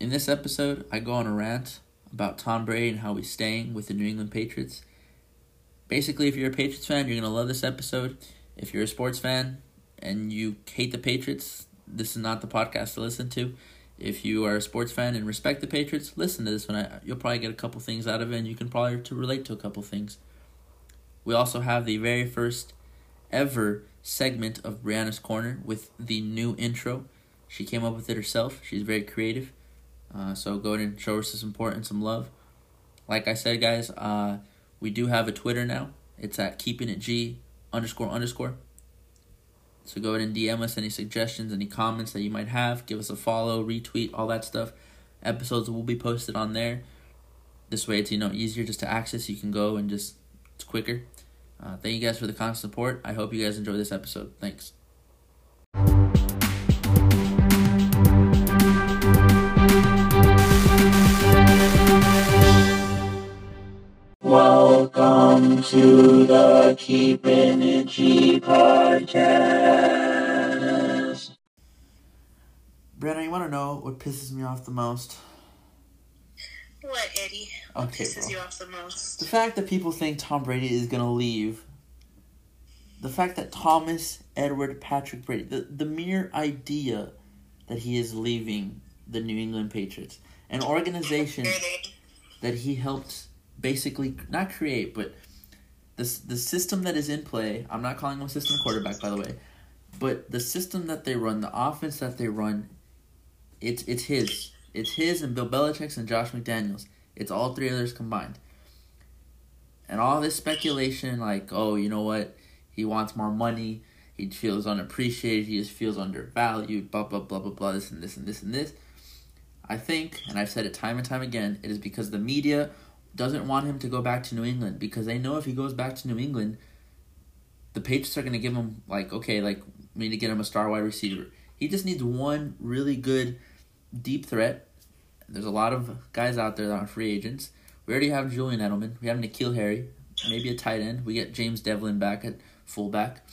In this episode, I go on a rant about Tom Brady and how he's staying with the New England Patriots. Basically, if you're a Patriots fan, you're going to love this episode. If you're a sports fan and you hate the Patriots, this is not the podcast to listen to. If you are a sports fan and respect the Patriots, listen to this one. You'll probably get a couple things out of it, and you can probably to relate to a couple things. We also have the very first ever segment of Briana's Corner with the new intro. She came up with it herself. She's very creative. Uh, so go ahead and show her some support and some love. Like I said, guys, uh, we do have a Twitter now. It's at keeping it G underscore underscore. So go ahead and DM us any suggestions, any comments that you might have. Give us a follow, retweet, all that stuff. Episodes will be posted on there. This way, it's you know easier just to access. You can go and just it's quicker. Uh, thank you guys for the constant support. I hope you guys enjoy this episode. Thanks. Welcome to the Keeping It G podcast. Brenna, you want to know what pisses me off the most? What, Eddie? What okay, pisses bro. you off the most? The fact that people think Tom Brady is going to leave. The fact that Thomas Edward Patrick Brady, the, the mere idea that he is leaving the New England Patriots, an organization that he helped basically not create, but the the system that is in play. I'm not calling him a system quarterback, by the way, but the system that they run, the offense that they run, it's it's his. It's his and Bill Belichick's and Josh McDaniels. It's all three others combined. And all this speculation, like, oh, you know what? He wants more money. He feels unappreciated. He just feels undervalued. Blah blah blah blah blah. This and this and this and this. I think, and I've said it time and time again, it is because the media doesn't want him to go back to New England because they know if he goes back to New England, the Patriots are going to give him like okay, like we need to get him a star wide receiver. He just needs one really good deep threat. There's a lot of guys out there that are free agents. We already have Julian Edelman. We have N'Keal Harry, maybe a tight end. We get James Develin back at fullback.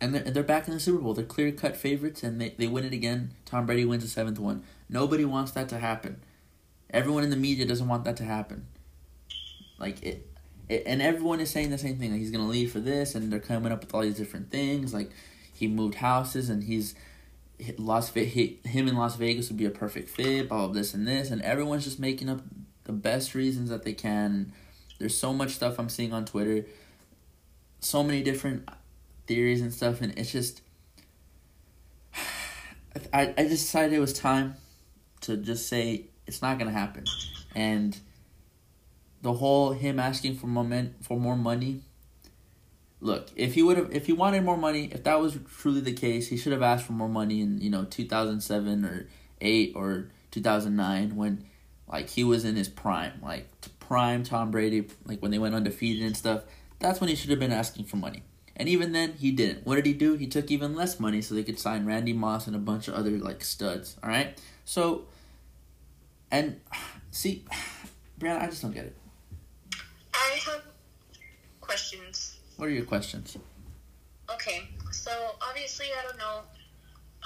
And they're, they're back in the Super Bowl. They're clear cut favorites, and they, they win it again. Tom Brady wins the seventh one. Nobody wants that to happen. Everyone in the media doesn't want that to happen. Like it, it and everyone is saying the same thing. Like he's gonna leave for this, and they're coming up with all these different things. Like he moved houses, and he's Las Vegas. Him in Las Vegas would be a perfect fit. All of this and this, and everyone's just making up the best reasons that they can. There's so much stuff I'm seeing on Twitter, so many different theories and stuff, and it's just. I, I just decided it was time to just say it's not gonna happen. And the whole him asking for moment for more money. Look, if he would have, if he wanted more money, if that was truly the case, he should have asked for more money in you know two thousand seven or eight or two thousand nine when like he was in his prime, like prime Tom Brady, like when they went undefeated and stuff. That's when he should have been asking for money. And even then, he didn't. What did he do? He took even less money so they could sign Randy Moss and a bunch of other like studs. All right. So and see, Briana, I just don't get it. I have questions. What are your questions? Okay, so obviously I don't know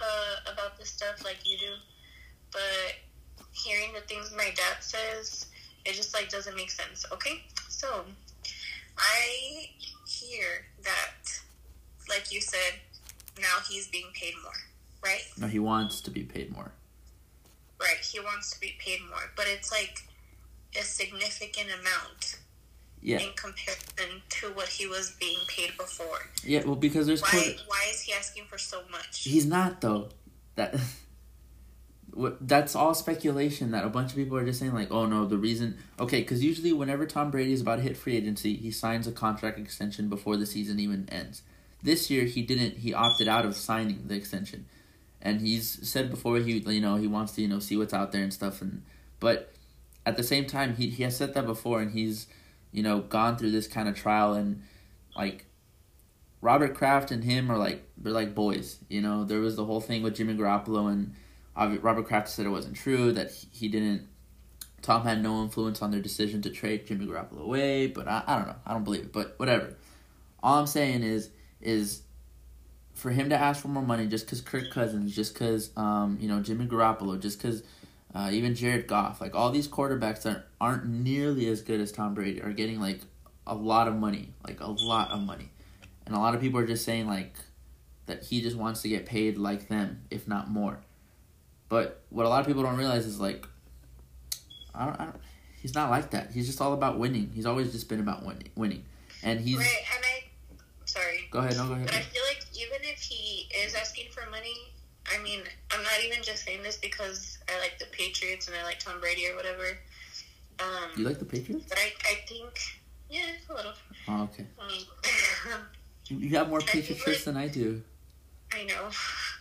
uh, about this stuff like you do, but hearing the things my dad says, it just like doesn't make sense. Okay, so I hear that, like you said, now he's being paid more, right? No, he wants to be paid more. Right, he wants to be paid more, but it's like a significant amount. Yeah. In comparison to what he was being paid before. Yeah, well, because there's why, why is he asking for so much? He's not though. That that's all speculation. That a bunch of people are just saying like, oh no, the reason. Okay, because usually whenever Tom Brady is about to hit free agency, he signs a contract extension before the season even ends. This year he didn't. He opted out of signing the extension and he's said before he you know he wants to you know see what's out there and stuff. And but at the same time he he has said that before and he's you know gone through this kind of trial and like Robert Kraft and him are like they're like boys you know? There was the whole thing with Jimmy Garoppolo and Robert Kraft said it wasn't true that he didn't Tom had no influence on their decision to trade Jimmy Garoppolo away but I, I don't know. I don't believe it but whatever. All I'm saying is is for him to ask for more money just because Kirk Cousins, just because um, you know Jimmy Garoppolo, just because uh, even Jared Goff, like all these quarterbacks that aren't nearly as good as Tom Brady are getting like a lot of money, like a lot of money, and a lot of people are just saying like that he just wants to get paid like them, if not more. But what a lot of people don't realize is like, I don't, I don't he's not like that. He's just all about winning. He's always just been about winning, winning, and he's. Right, and I, sorry. Go ahead. No, go ahead. For money, I mean, I'm not even just saying this because I like the Patriots and I like Tom Brady or whatever. Um, you like the Patriots? But I, I think, yeah, a little. Oh, okay. Mean, You have more I Patriot feel shirts than I do. I know.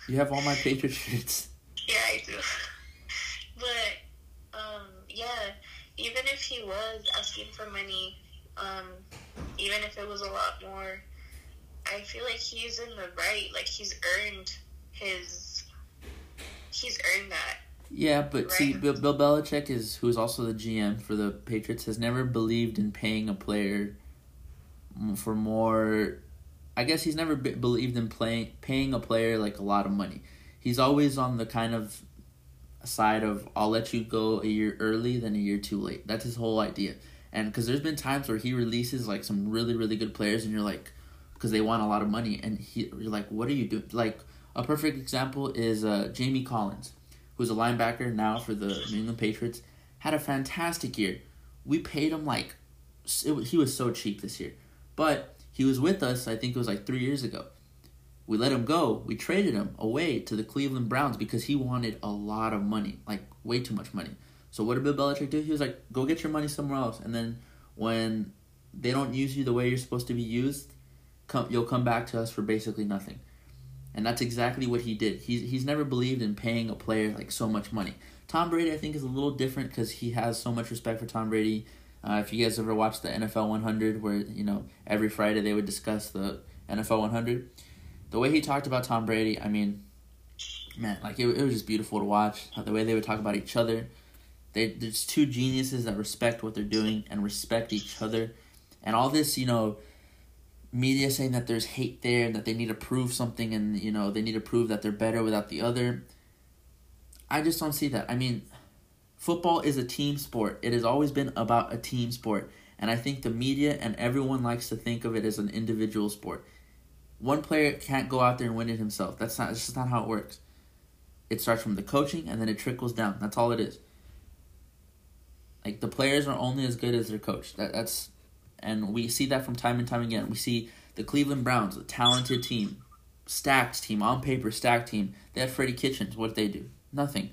You have all my Patriot shirts. Yeah, I do. But um, yeah, even if he was asking for money, um, even if it was a lot more, I feel like he's in the right. Like he's earned his. He's earned that. Yeah, but see, Bill, Bill Belichick is who is also the GM for the Patriots has never believed in paying a player for more. I guess he's never be- believed in playing paying a player like a lot of money. He's always on the kind of side of I'll let you go a year early than a year too late. That's his whole idea. And because there's been times where he releases like some really really good players, and you're like, because they want a lot of money, and he you're like, what are you doing? Like a perfect example is uh, Jamie Collins who's a linebacker now for the New England Patriots, had a fantastic year. We paid him like he was so cheap this year, but he was with us. I think it was like three years ago. We let him go. We traded him away to the Cleveland Browns because he wanted a lot of money, like way too much money. So what did Bill Belichick do? He was like, "Go get your money somewhere else." And then when they don't use you the way you're supposed to be used, come you'll come back to us for basically nothing. And that's exactly what he did. He's he's never believed in paying a player like so much money. Tom Brady, I think, is a little different because he has so much respect for Tom Brady. Uh, if you guys ever watched the NFL 100, where you know every Friday they would discuss the NFL 100, the way he talked about Tom Brady, I mean, man, like it, it was just beautiful to watch. The way they would talk about each other. They there's two geniuses that respect what they're doing and respect each other, and all this, you know, media saying that there's hate there and that they need to prove something and you know they need to prove that they're better without the other. I just don't see that. I mean, football is a team sport. It has always been about a team sport, and I think the media and everyone likes to think of it as an individual sport. One player can't go out there and win it himself. That's not. That's just not how it works. It starts from the coaching and then it trickles down. That's all it is. Like the players are only as good as their coach. That that's and we see that from time and time again. We see the Cleveland Browns, a talented team, stacked team on paper, stacked team. They have Freddie Kitchens. What they do? Nothing,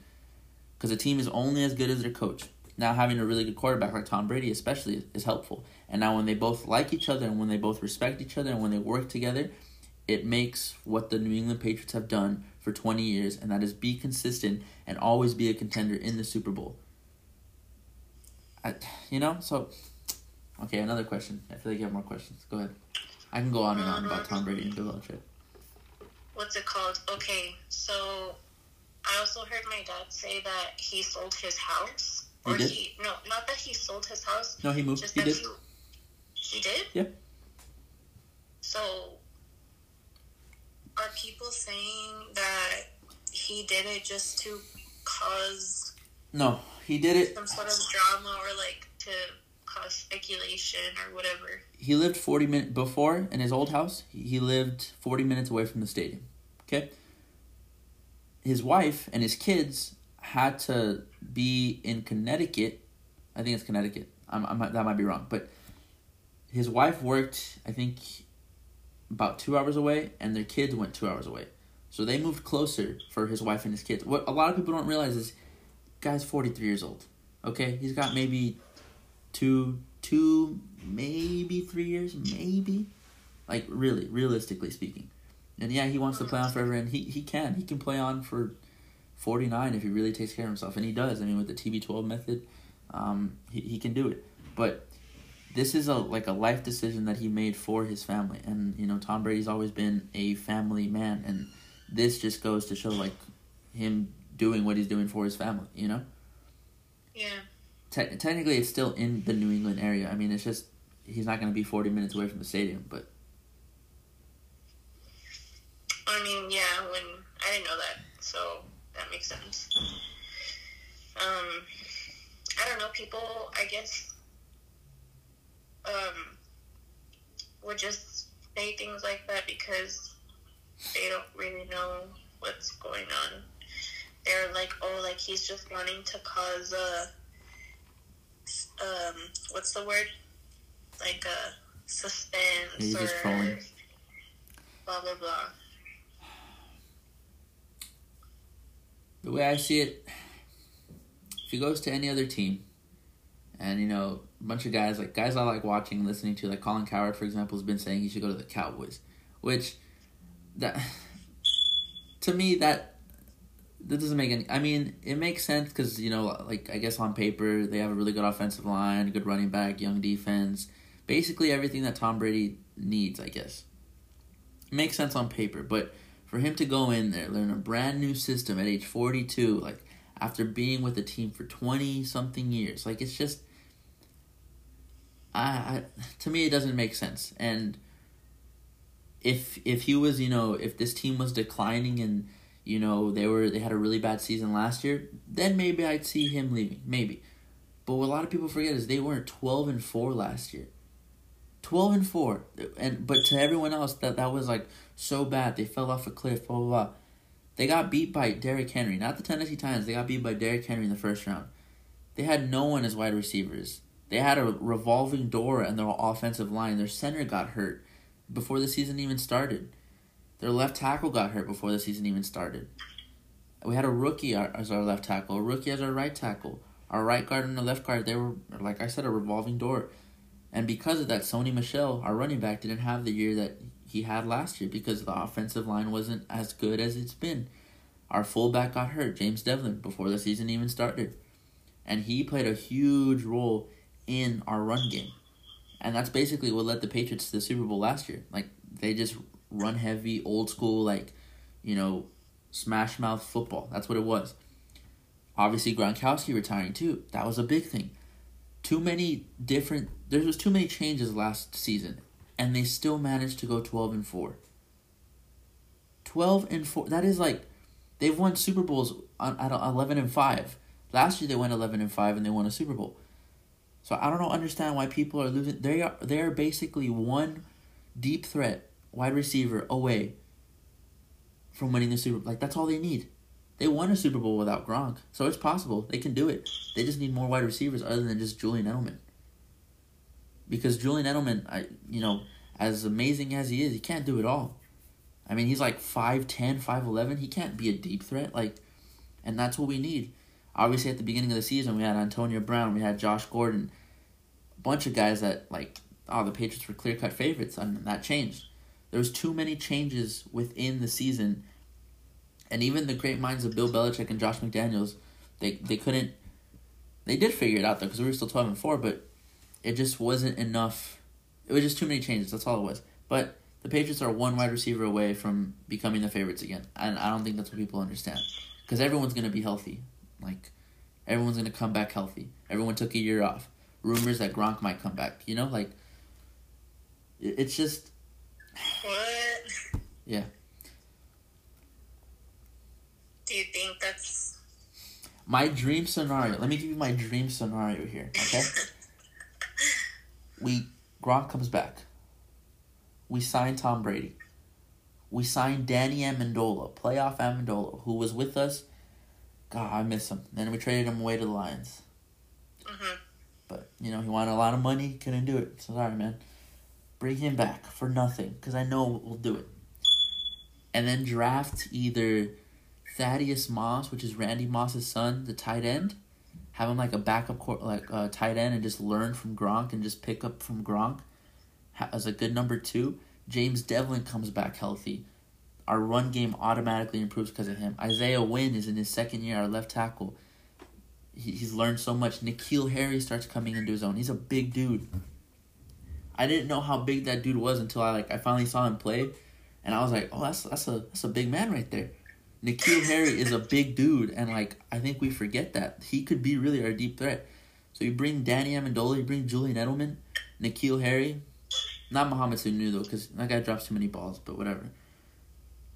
because the team is only as good as their coach. Now having a really good quarterback like Tom Brady, especially, is helpful. And now when they both like each other and when they both respect each other and when they work together, it makes what the New England Patriots have done for twenty years, and that is be consistent and always be a contender in the Super Bowl. I, you know, so Okay, another question. I feel like you have more questions. Go ahead. I can go on and on about Tom Brady and Bill Belichick. What's it called? Okay, so I also heard my dad say that he sold his house. He Or did? he no, not that he sold his house. No, he moved. Just He did. he he did? Yeah. So are people saying that he did it just to cause No, he did it. some sort of drama or like to cause speculation or whatever? He lived forty minutes before in his old house. He lived forty minutes away from the stadium. Okay. His wife and his kids had to be in Connecticut. I think it's Connecticut. I'm, I might, that might be wrong, but his wife worked. I think about two hours away, and their kids went two hours away. So they moved closer for his wife and his kids. What a lot of people don't realize is, guy's forty three years old. Okay, he's got maybe two, two, maybe three years, maybe, like really, realistically speaking. And yeah, he wants to play on forever, and he he can he can play on for forty nine if he really takes care of himself, and he does. I mean, with the TB twelve method, um, he he can do it. But this is a like a life decision that he made for his family, and you know Tom Brady's always been a family man, and this just goes to show like him doing what he's doing for his family. You know Yeah. Te- technically it's still in the New England area. I mean, it's just he's not going to be 40 minutes away from the stadium, but I mean, yeah, when I didn't know that, so that makes sense. um, I don't know, people, I guess, um, would just say things like that because they don't really know what's going on. They're like, oh, like he's just wanting to cause a, um, what's the word? Like a suspense He's or just trolling. blah blah blah. the way I see it, if he goes to any other team, and you know, a bunch of guys like guys I like watching and listening to, like Colin Cowherd, for example, has been saying he should go to the Cowboys, which that to me that that doesn't make any. I mean, it makes sense because you know, like I guess on paper they have a really good offensive line, good running back, young defense, basically everything that Tom Brady needs. I guess it makes sense on paper, but for him to go in there, learn a brand new system at age 42, like after being with the team for 20 something years, like it's just, I, I, to me, it doesn't make sense. And if, if he was, you know, if this team was declining and, you know, they were, they had a really bad season last year, then maybe I'd see him leaving, maybe. But what a lot of people forget is they weren't 12 and 4 last year. 12 and 4 and but to everyone else that that was like so bad they fell off a cliff blah blah blah. They got beat by Derrick Henry not the Tennessee Titans they got beat by Derrick Henry in the first round. They had no one as wide receivers. They had a revolving door in their offensive line. Their center got hurt before the season even started their left tackle got hurt before the season even started we had a rookie as our left tackle a rookie as our right tackle our right guard and the left guard they were like I said a revolving door and because of that, Sony Michel, our running back, didn't have the year that he had last year because the offensive line wasn't as good as it's been. Our fullback got hurt, James Develin, before the season even started. And he played a huge role in our run game. And that's basically what led the Patriots to the Super Bowl last year. Like, they just run heavy, old school, like, you know, smash mouth football. That's what it was. Obviously, Gronkowski retiring too. That was a big thing. Too many different there was too many changes last season, and they still managed to go twelve and four. Twelve and four. That is like, they've won Super Bowls at eleven and five. Last year they went eleven and five and they won a Super Bowl. So I don't know, understand why people are losing. They are they are basically one deep threat wide receiver away from winning the Super. Bowl. Like that's all they need. They won a Super Bowl without Gronk, so it's possible they can do it. They just need more wide receivers other than just Julian Edelman because Julian Edelman, I you know, as amazing as he is, he can't do it all. I mean, he's like 5'10", 5'11". He can't be a deep threat. Like, and that's what we need. Obviously, at the beginning of the season, we had Antonio Brown, we had Josh Gordon, a bunch of guys that like, oh, the Patriots were clear cut favorites, and that changed. There was too many changes within the season, and even the great minds of Bill Belichick and Josh McDaniels, they they couldn't. They did figure it out though, because we were still twelve and four, but it just wasn't enough. It was just too many changes. That's all it was. But the Patriots are one wide receiver away from becoming the favorites again, and I don't think that's what people understand. Because everyone's gonna be healthy, like everyone's gonna come back healthy. Everyone took a year off. Rumors that Gronk might come back. You know, like it's just. What? Yeah. Do you think that's my dream scenario? Let me give you my dream scenario here. Okay. we Gronk comes back. We sign Tom Brady. We signed Danny Amendola, playoff Amendola, who was with us. God, I miss him. Then we traded him away to the Lions. Mm-hmm. But, you know, he wanted a lot of money, couldn't do it. So, sorry, man. Bring him back for nothing, because I know we'll do it. And then draft either Thaddeus Moss, which is Randy Moss's son, the tight end, have him like a backup court, like uh, tight end and just learn from Gronk and just pick up from Gronk as a good number two. James Develin comes back healthy. Our run game automatically improves because of him. Isaiah Wynn is in his second year, our left tackle. He, he's learned so much. N'Keal Harry starts coming into his own. He's a big dude. I didn't know how big that dude was until I like I finally saw him play, and I was like, oh, that's that's a that's a big man right there. N'Keal Harry is a big dude, and like I think we forget that he could be really our deep threat. So you bring Danny Amendola, you bring Julian Edelman, N'Keal Harry, not Mohamed Sanu though, because that guy drops too many balls. But whatever.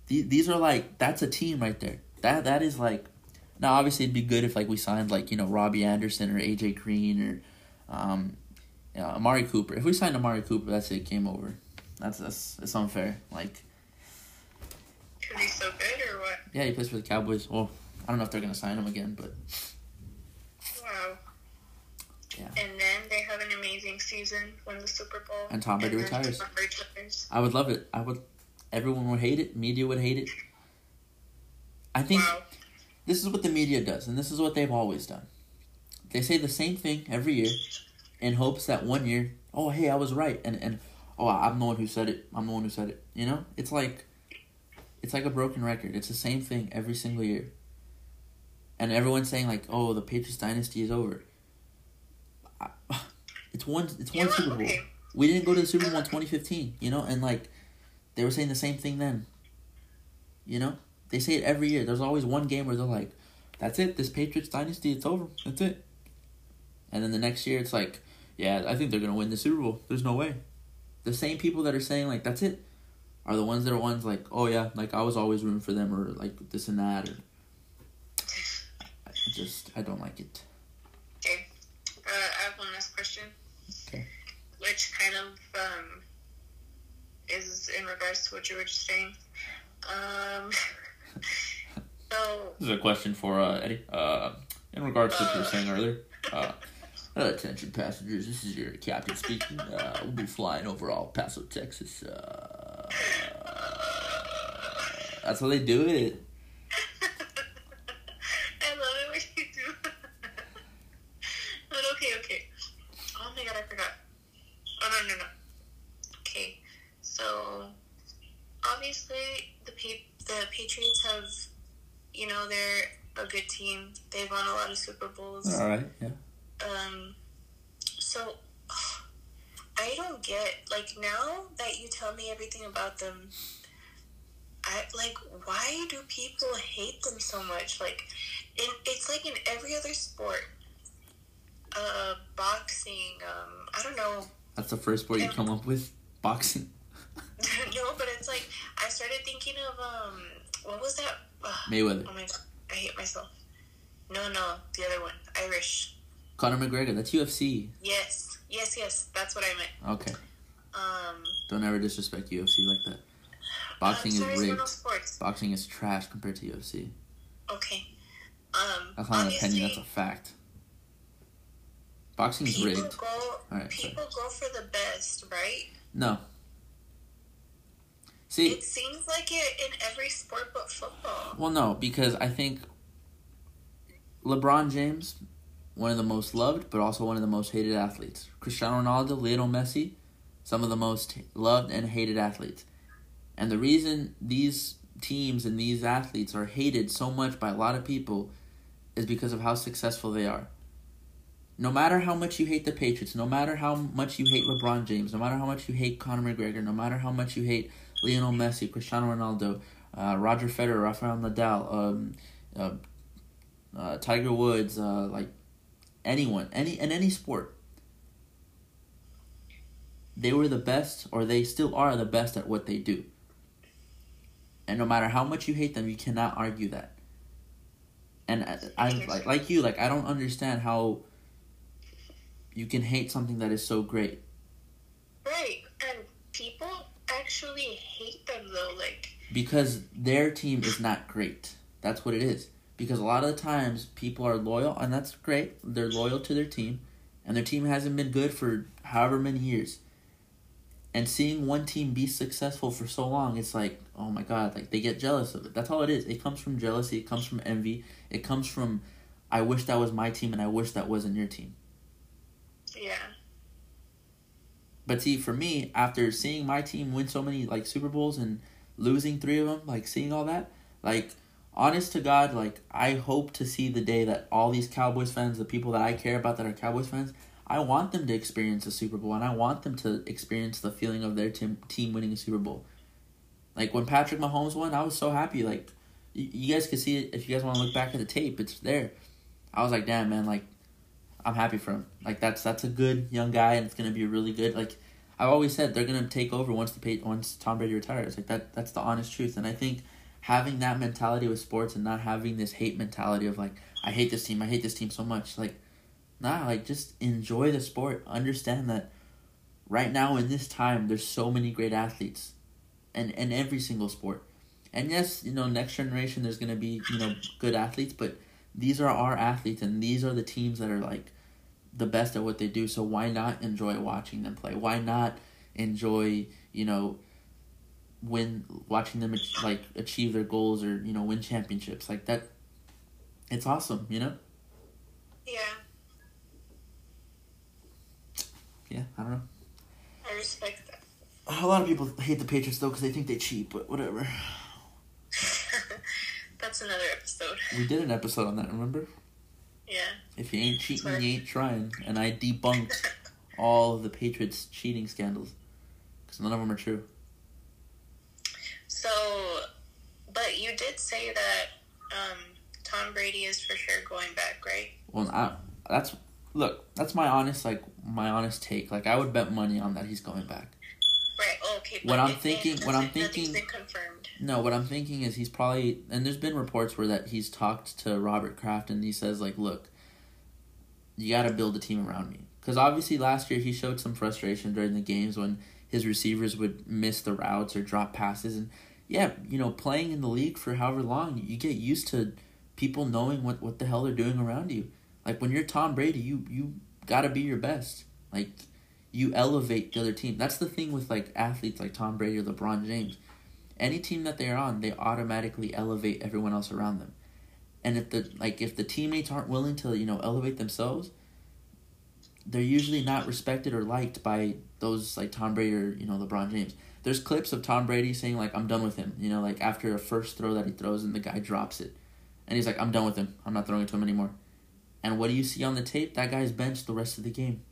These these are like that's a team right there. That that is like. Now, obviously, it'd be good if like we signed like you know Robbie Anderson or AJ Green or um, yeah, Amari Cooper. If we signed Amari Cooper, that's it. Game over. That's that's it's unfair. Like Because he's so good, or what? yeah, he plays for the Cowboys. Well, I don't know if they're gonna sign him again, but Wow. Yeah. And then they have an amazing season, win the Super Bowl. And Tom Brady then retires. Tom retires. I would love it. I would. Everyone would hate it. Media would hate it. I think Wow. this is what the media does, and this is what they've always done. They say the same thing every year, in hopes that one year, oh hey, I was right, and and oh I'm the one who said it. I'm the one who said it. You know, it's like, it's like a broken record. It's the same thing every single year. And everyone's saying like, oh, the Patriots dynasty is over. It's one. It's one what? Super Bowl. Okay. We didn't go to the Super Bowl in 2015, you know, and like they were saying the same thing then. You know, they say it every year. There's always one game where they're like, "That's it. This Patriots dynasty, it's over. That's it." And then the next year, it's like, "Yeah, I think they're gonna win the Super Bowl. There's no way." The same people that are saying like, "That's it," are the ones that are ones like, "Oh yeah, like I was always rooting for them," or like this and that, or I just I don't like it. Okay. Uh, I have one last question. Okay. Which kind of um, is in regards to what you were just saying. Um, so, This is a question for uh, Eddie. Uh, in regards to what you were saying earlier. Attention passengers, this is your captain speaking. Uh, we'll be flying over El Paso, Texas. Uh, that's how they do it. I love it when you do. but okay, okay. Oh my god, I forgot. Oh no, no, no. Okay, so obviously the pa- the Patriots have, you know, they're a good team. They've won a lot of Super Bowls. All right, yeah. Um, so I don't get like now that you tell me everything about them. I like why do people hate them so much? Like, in, it's like in every other sport. Uh, boxing. Um, I don't know. That's the first sport you come up with. Boxing. no, but it's like I started thinking of um, what was that? Ugh, Mayweather. oh my god, I hate myself. No, no, the other one, Irish. Conor McGregor. That's UFC. Yes, yes, yes. That's what I meant. Okay. Um, Don't ever disrespect UFC like that. Boxing is sorry, rigged. Boxing is trash compared to UFC. Okay. Um, That's not an opinion. That's a fact. Boxing is people rigged. go. Alright, sorry. people go for the best, right? No. See, It seems like it in every sport but football. well, no, because I think LeBron James, one of the most loved, but also one of the most hated athletes. Cristiano Ronaldo, Lionel Messi, some of the most loved and hated athletes. And the reason these teams and these athletes are hated so much by a lot of people is because of how successful they are. No matter how much you hate the Patriots, no matter how much you hate LeBron James, no matter how much you hate Conor McGregor, no matter how much you hate Lionel Messi, Cristiano Ronaldo, uh, Roger Federer, Rafael Nadal, um, uh, uh, Tiger Woods, uh, like anyone, any in any sport, they were the best, or they still are the best at what they do. And no matter how much you hate them, you cannot argue that. And I, I like like you, like I don't understand how you can hate something that is so great. Right, and people actually hate them though. Like, because their team is not great. That's what it is. Because a lot of the times people are loyal, and that's great. They're loyal to their team, and their team hasn't been good for however many years. And seeing one team be successful for so long, it's like, oh my god, like they get jealous of it. That's all it is. It comes from jealousy. It comes from envy. It comes from, I wish that was my team, and I wish that wasn't your team. yeah, But see, for me, after seeing my team win so many like Super Bowls and losing three of them, like seeing all that, like honest to God, like I hope to see the day that all these Cowboys fans, the people that I care about that are Cowboys fans, I want them to experience a Super Bowl and I want them to experience the feeling of their team team winning a Super Bowl. Like when Patrick Mahomes won, I was so happy. Like you, you guys can see it if you guys want to look back at the tape, it's there. I was like, damn man, like I'm happy for him. Like that's that's a good young guy, and it's gonna be really good. Like I've always said, they're gonna take over once the once Tom Brady retires. Like that that's the honest truth. And I think having that mentality with sports and not having this hate mentality of like I hate this team, I hate this team so much. Like, nah, like just enjoy the sport. Understand that right now in this time, there's so many great athletes, and in every single sport. And yes, you know, next generation there's gonna be you know good athletes, but these are our athletes, and these are the teams that are like the best at what they do. So why not enjoy watching them play? Why not enjoy you know when watching them like achieve their goals or you know win championships like that it's awesome you know Yeah, yeah i don't know I respect that. a lot of people hate the patriots though because they think they cheat but whatever That's another episode. we did an episode on that remember Yeah. if you ain't cheating you ain't trying and i debunked all of the patriots cheating scandals because none of them are true So, but you did say that um, Tom Brady is for sure going back, right? well I, that's look that's my honest like my honest take like i would bet money on that he's going back Right. Oh, okay. What I'm thinking- what I'm thinking- been confirmed. No, what I'm thinking is he's probably and there's been reports where that he's talked to Robert Kraft and he says like, "Look, you got to build a team around me." Cuz obviously last year he showed some frustration during the games when his receivers would miss the routes or drop passes and yeah, you know, playing in the league for however long, you get used to people knowing what what the hell they're doing around you. Like when you're Tom Brady, you you got to be your best. Like you elevate the other team. That's the thing with like athletes like Tom Brady or LeBron James any team that they're on, they automatically elevate everyone else around them. And if the like if the teammates aren't willing to, you know, elevate themselves, they're usually not respected or liked by those like Tom Brady or, you know, LeBron James. There's clips of Tom Brady saying like I'm done with him, you know, like after a first throw that he throws and the guy drops it. And he's like I'm done with him. I'm not throwing it to him anymore. And what do you see on the tape? That guy's benched the rest of the game.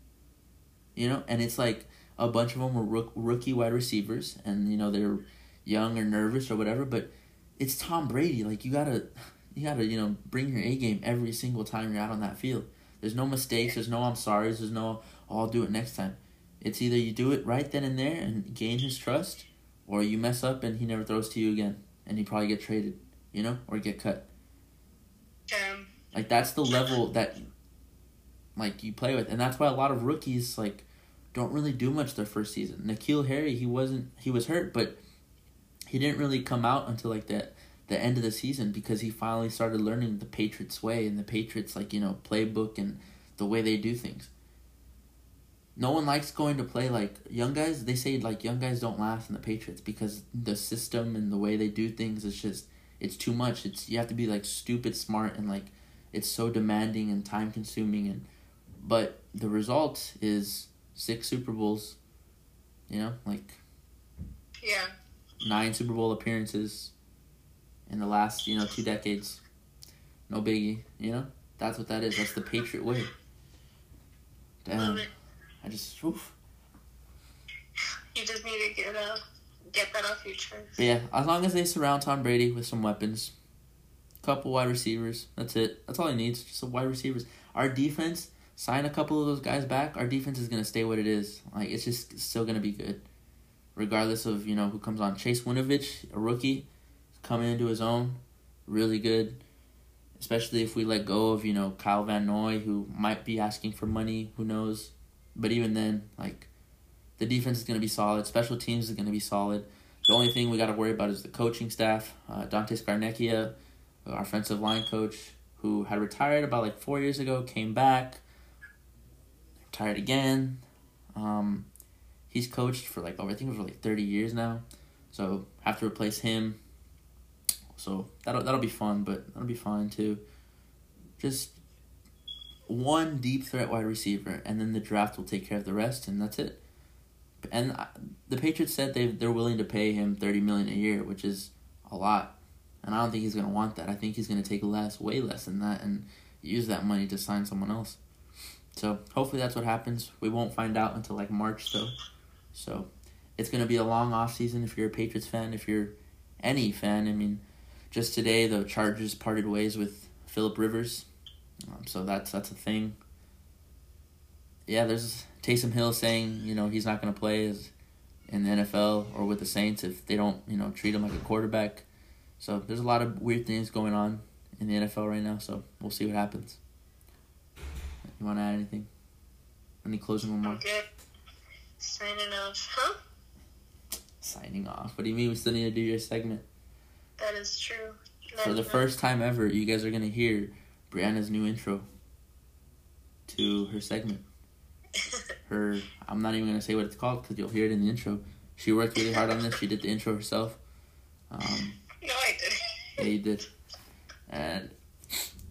You know, and it's like a bunch of them were rook- rookie wide receivers and you know they're young or nervous or whatever, but it's Tom Brady. Like you gotta, you gotta, you know, bring your A game every single time you're out on that field. There's no mistakes. There's no I'm sorry. There's no oh, I'll do it next time. It's either you do it right then and there and gain his trust, or you mess up and he never throws to you again, and he probably get traded, you know, or get cut. Like that's the level that, like you play with, and that's why a lot of rookies like don't really do much their first season. N'Keal Harry, he wasn't, he was hurt, but he didn't really come out until like the the end of the season because he finally started learning the Patriots way and the Patriots like you know playbook and the way they do things. No one likes going to play like young guys. They say like young guys don't last in the Patriots because the system and the way they do things is just it's too much. It's you have to be like stupid smart and like it's so demanding and time consuming and but the result is six Super Bowls. You know, like yeah. nine Super Bowl appearances in the last, you know, two decades. No biggie, you know? That's what that is. That's the Patriot way. Damn. Love it. I just oof. You just need to get uh, get that off your chest. Yeah, as long as they surround Tom Brady with some weapons, couple wide receivers, that's it. That's all he needs. Just wide receivers. Our defense, sign a couple of those guys back. Our defense is gonna stay what it is. Like it's just still gonna be good, regardless of you know who comes on. Chase Winovich, a rookie, coming into his own, really good. Especially if we let go of you know Kyle Van Noy, who might be asking for money. Who knows? But even then, like, the defense is gonna be solid. Special teams is gonna be solid. The only thing we got to worry about is the coaching staff. Uh, Dante Scarnecchia, our offensive line coach, who had retired about like four years ago, came back, retired again. Um, he's coached for like over I think for like thirty years now, so have to replace him. So that'll that'll be fun, but that'll be fine too. Just one deep threat wide receiver, and then the draft will take care of the rest, and that's it. And the Patriots said they they're willing to pay him thirty million a year, which is a lot. And I don't think he's gonna want that. I think he's gonna take less, way less than that, and use that money to sign someone else. So hopefully that's what happens. We won't find out until like March though. So it's gonna be a long off season if you're a Patriots fan. If you're any fan, I mean, just today the Chargers parted ways with Philip Rivers, um, so that's that's a thing. Yeah, there's Taysom Hill saying you know he's not gonna play as in the NFL or with the Saints if they don't you know treat him like a quarterback. So there's a lot of weird things going on in the NFL right now. So we'll see what happens. You want to add anything? Any closing remarks? good. Signing off. Huh? Signing off. What do you mean we still need to do your segment? That is true. For the first time ever, you guys are gonna hear Briana's new intro to her segment. Her, I'm not even gonna say what it's called because you'll hear it in the intro. She worked really hard on this. She did the intro herself. Um, no, I didn't. yeah, you did. And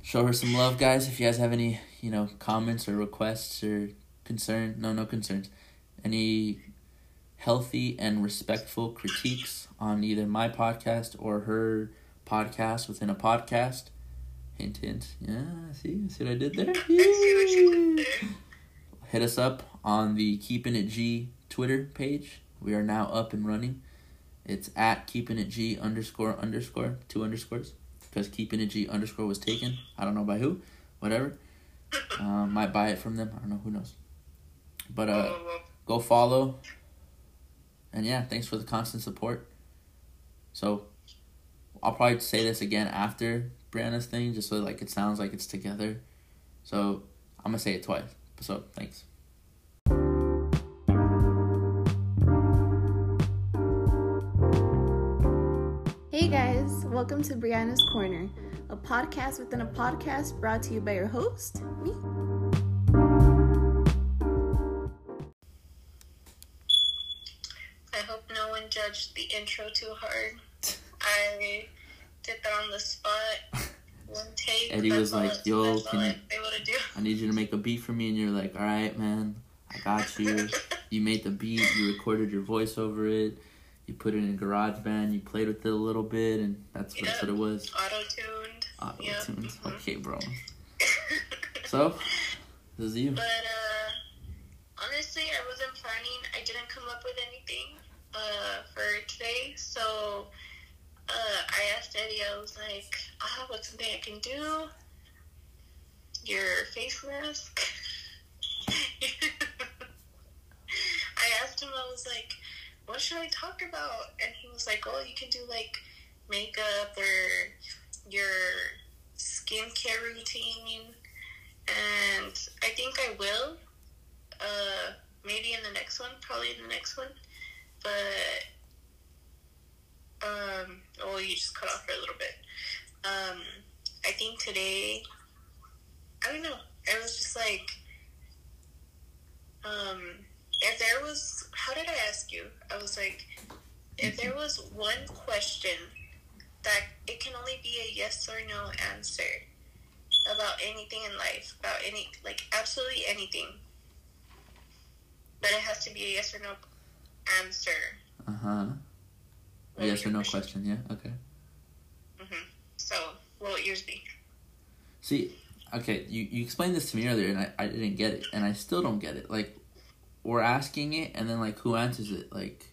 show her some love, guys. If you guys have any, you know, comments or requests or concern, no, no concerns. Any healthy and respectful critiques on either my podcast or her podcast within a podcast. Hint, hint. Yeah, see, see what I did there? I see what you did there. Hit us up on the Keeping It G Twitter page. We are now up and running. It's at Keeping It G underscore underscore two underscores because Keeping It G underscore was taken. I don't know by who, whatever. Um, might buy it from them. I don't know. Who knows? But uh, go follow. And yeah, thanks for the constant support. So I'll probably say this again after Briana's thing, just so like it sounds like it's together. So I'm gonna say it twice. So thanks. Welcome to Briana's Corner, a podcast within a podcast brought to you by your host, me. I hope no one judged the intro too hard. I did that on the spot. One take. Eddie was like, it- "Yo, can you- I'm able to do. I need you to make a beat for me, and you're like, all right, man, I got you. You made the beat. You recorded your voice over it. You put it in a garage GarageBand. You played with it a little bit, and that's what, that's what it was. Auto tuned. Auto tuned. Mhm. Okay, bro. So this is you. But uh, honestly, I wasn't planning. I didn't come up with anything uh, for today. So uh, I asked Eddie. I was like, "Ah, what's something I can do? Your face mask." I asked him. I was like, "What should I talk about?" And he was like, "Oh, you can do like makeup or your skincare routine." and I think I will. Uh, maybe in the next one, probably in the next one. But um, oh, you just cut off for a little bit. Um, I think today, I don't know. It was just like, um, if there was, how did I ask you? I was like, if there was one question that it can only be a yes or no answer about anything in life, about any, like absolutely anything. But it has to be a yes or no answer. Uh huh. What Yes or no question? Yeah. Okay. Mm hmm So, what would yours be? See, okay, you, you explained this to me earlier, and I, I didn't get it, and I still don't get it. Like, we're asking it, and then like, who answers it? Like,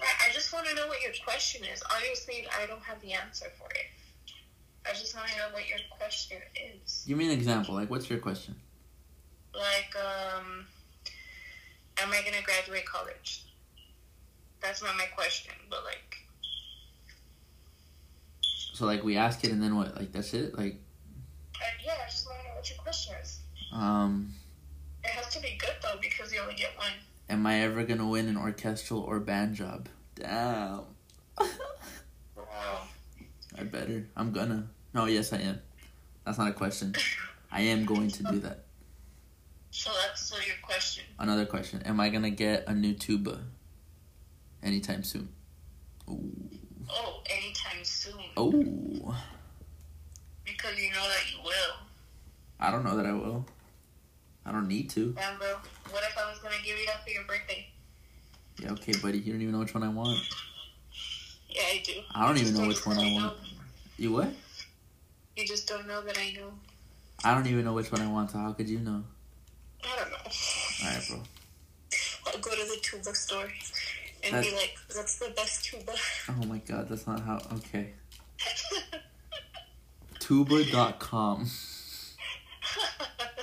I just want to know what your question is. Obviously, I don't have the answer for it. I just want to know what your question is. give me an example. Like, what's your question? Like, um, am I gonna graduate college? That's not my question, but like, So like, we ask it, and then what? Like, that's it. Like, uh, yeah, I just want to know what your question is. um, It has to be good though, because you only get one. am I ever gonna win an orchestral or band job? Damn. Wow. I better. I'm gonna. No, yes, I am. That's not a question. I am going to do that. So that's your question. Another question. Am I gonna get a new tuba anytime soon? Ooh. Oh, anytime soon. Oh. Because you know that you will. I don't know that I will. I don't need to. Damn, bro. What if I was gonna give you that for your birthday? Yeah, okay, buddy. You don't even know which one I want. Yeah, I do. I don't You even know which one I know. want. You what? You just don't know that I know. I don't even know which one I want, so how could you know? I don't know. Alright, bro. I'll go to the tuba store and That- be like, that's the best tuba?" Oh my god, that's not how. Okay. Tuba.com.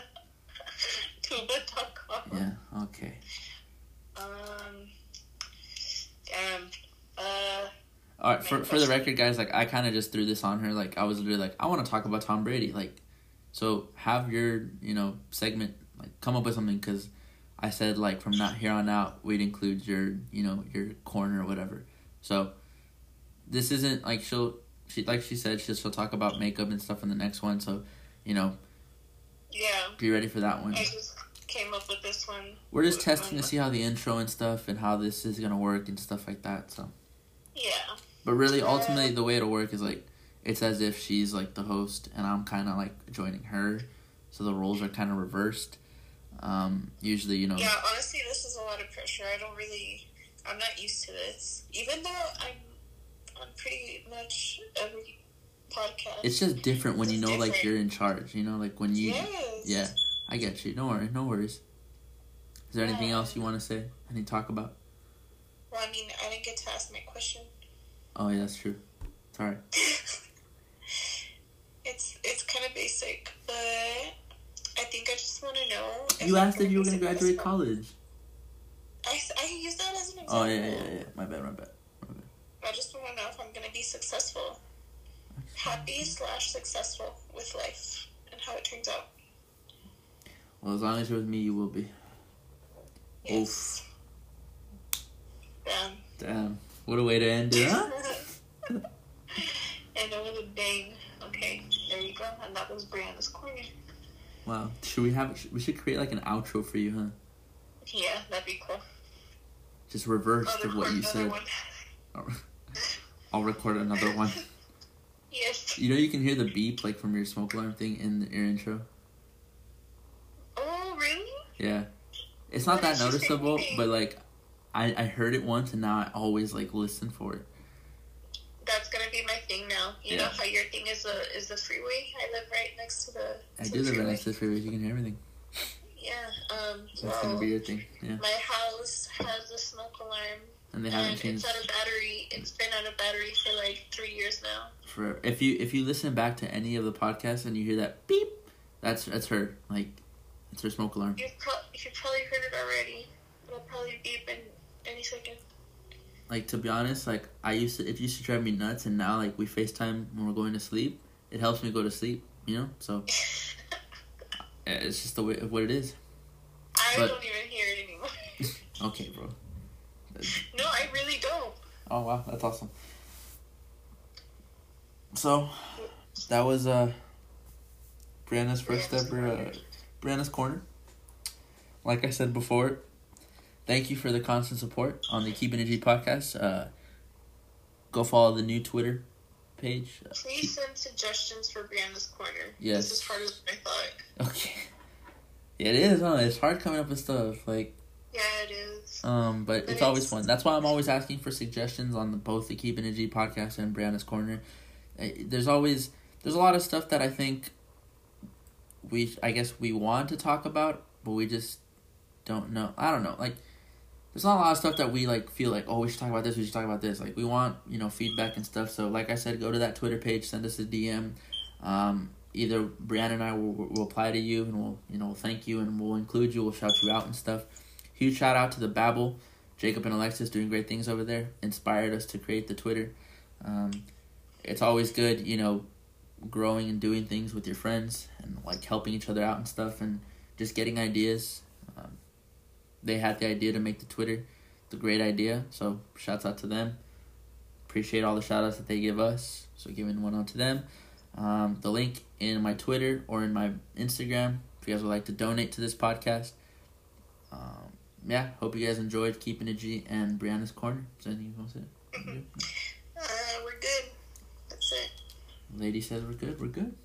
Tuba.com. Yeah, okay. Um. Damn. Uh. Alright, for for the record, guys, like I kind of just threw this on her. Like I was literally like, I want to talk about Tom Brady. Like, so have your you know segment like come up with something because I said like from not here on out we'd include your you know your corner or whatever. So this isn't like she'll she like she said she'll she'll talk about makeup and stuff in the next one. So you know Yeah, be ready for that one. I just came up with this one. We're just testing to see how the intro and stuff and how this is gonna work and stuff like that. So. Yeah. But really, ultimately, the way it'll work is like it's as if she's like the host and I'm kind of like joining her, so the roles are kind of reversed. Um, usually, you know, Yeah, honestly, this is a lot of pressure. I don't really, I'm not used to this. Even though I'm on pretty much every podcast. it's just different when you know like you're in charge. You know, like when you, yes. yeah, I get you. No worry, no worries. Is there anything Yeah. else you want to say? Any talk about? Well, I mean, I didn't get to ask my question. Oh yeah, that's true. Sorry. it's it's kind of basic, but I think I just want to know. You asked if you were gonna graduate successful. college. I, I use that as an oh, example. Oh yeah, yeah, yeah. My bad, my bad. I just want to know if I'm going to be successful, happy slash successful with life, and how it turns out. Well, as long as you're with me, you will be. Yes. Damn. Damn, what a way to end it, huh? and it was a bang. Okay, there you go. And that was Briana's corner. Wow. Should we have? We should create like an outro for you, huh? Yeah, that'd be cool. Just reversed I'll of what you said. I'll record another one. Yes. You know you can hear the beep like from your smoke alarm thing in the, your intro. Yeah, it's not that did she say? noticeable, but like, I I heard it once and now I always like listen for it. That's gonna be my thing now. You know how your thing is the is the freeway. I live right next to the. I to do the live right next to the freeway. You can hear everything. Yeah. Um. That's well, gonna be your thing. Yeah, my house has a smoke alarm, and they haven't it's changed out of battery. It's been out of battery for like three years now. for. If you if you listen back to any of the podcasts and you hear that beep, that's that's her. Like, it's her smoke alarm. You've pro- you've probably heard it already. It'll probably beep in any second. Like to be honest, like I used to, it used to drive me nuts, and now like we FaceTime when we're going to sleep. It helps me go to sleep. You know, so it's just the way of what it is. I But- don't even hear it anymore. Okay, bro. no, I really don't. Oh wow, that's awesome. So, that was uh, Briana's first Briana's ever uh, Briana's corner. Like I said before, thank you for the constant support on the Keep Energy podcast. Uh, go follow the new Twitter page. Uh, Please send suggestions for Briana's corner. Yes. This is harder than I thought. okay. Yeah, it is, huh? It's hard coming up with stuff like Yeah, it is. Um, but But it's always fun. That's why I'm always asking for suggestions on the, both the Keep Energy podcast and Briana's Corner. Uh, There's always there's a lot of stuff that I think we I guess we want to talk about, but we just don't know. I don't know. Like there's not a lot of stuff that we like feel like oh we should talk about this. We should talk about this. Like we want you know feedback and stuff. So like I said, go to that Twitter page, send us a DM. Um, either Briana and I will, will apply to you and we'll you know thank you and we'll include you. We'll shout you out and stuff. Huge shout out to the Babel, Jacob and Alexis doing great things over there. Inspired us to create the Twitter. Um, it's always good, you know, growing and doing things with your friends and like helping each other out and stuff and just getting ideas. Um, they had the idea to make the Twitter, the great idea. So shouts out to them. Appreciate all the shout outs that they give us. So giving one out to them. Um, the link in my Twitter or in my Instagram if you guys would like to donate to this podcast. Um, yeah, hope you guys enjoyed Keeping It G and Briana's Corner. Is anything you want to say? Uh, we're good. Lady says we're good. We're good.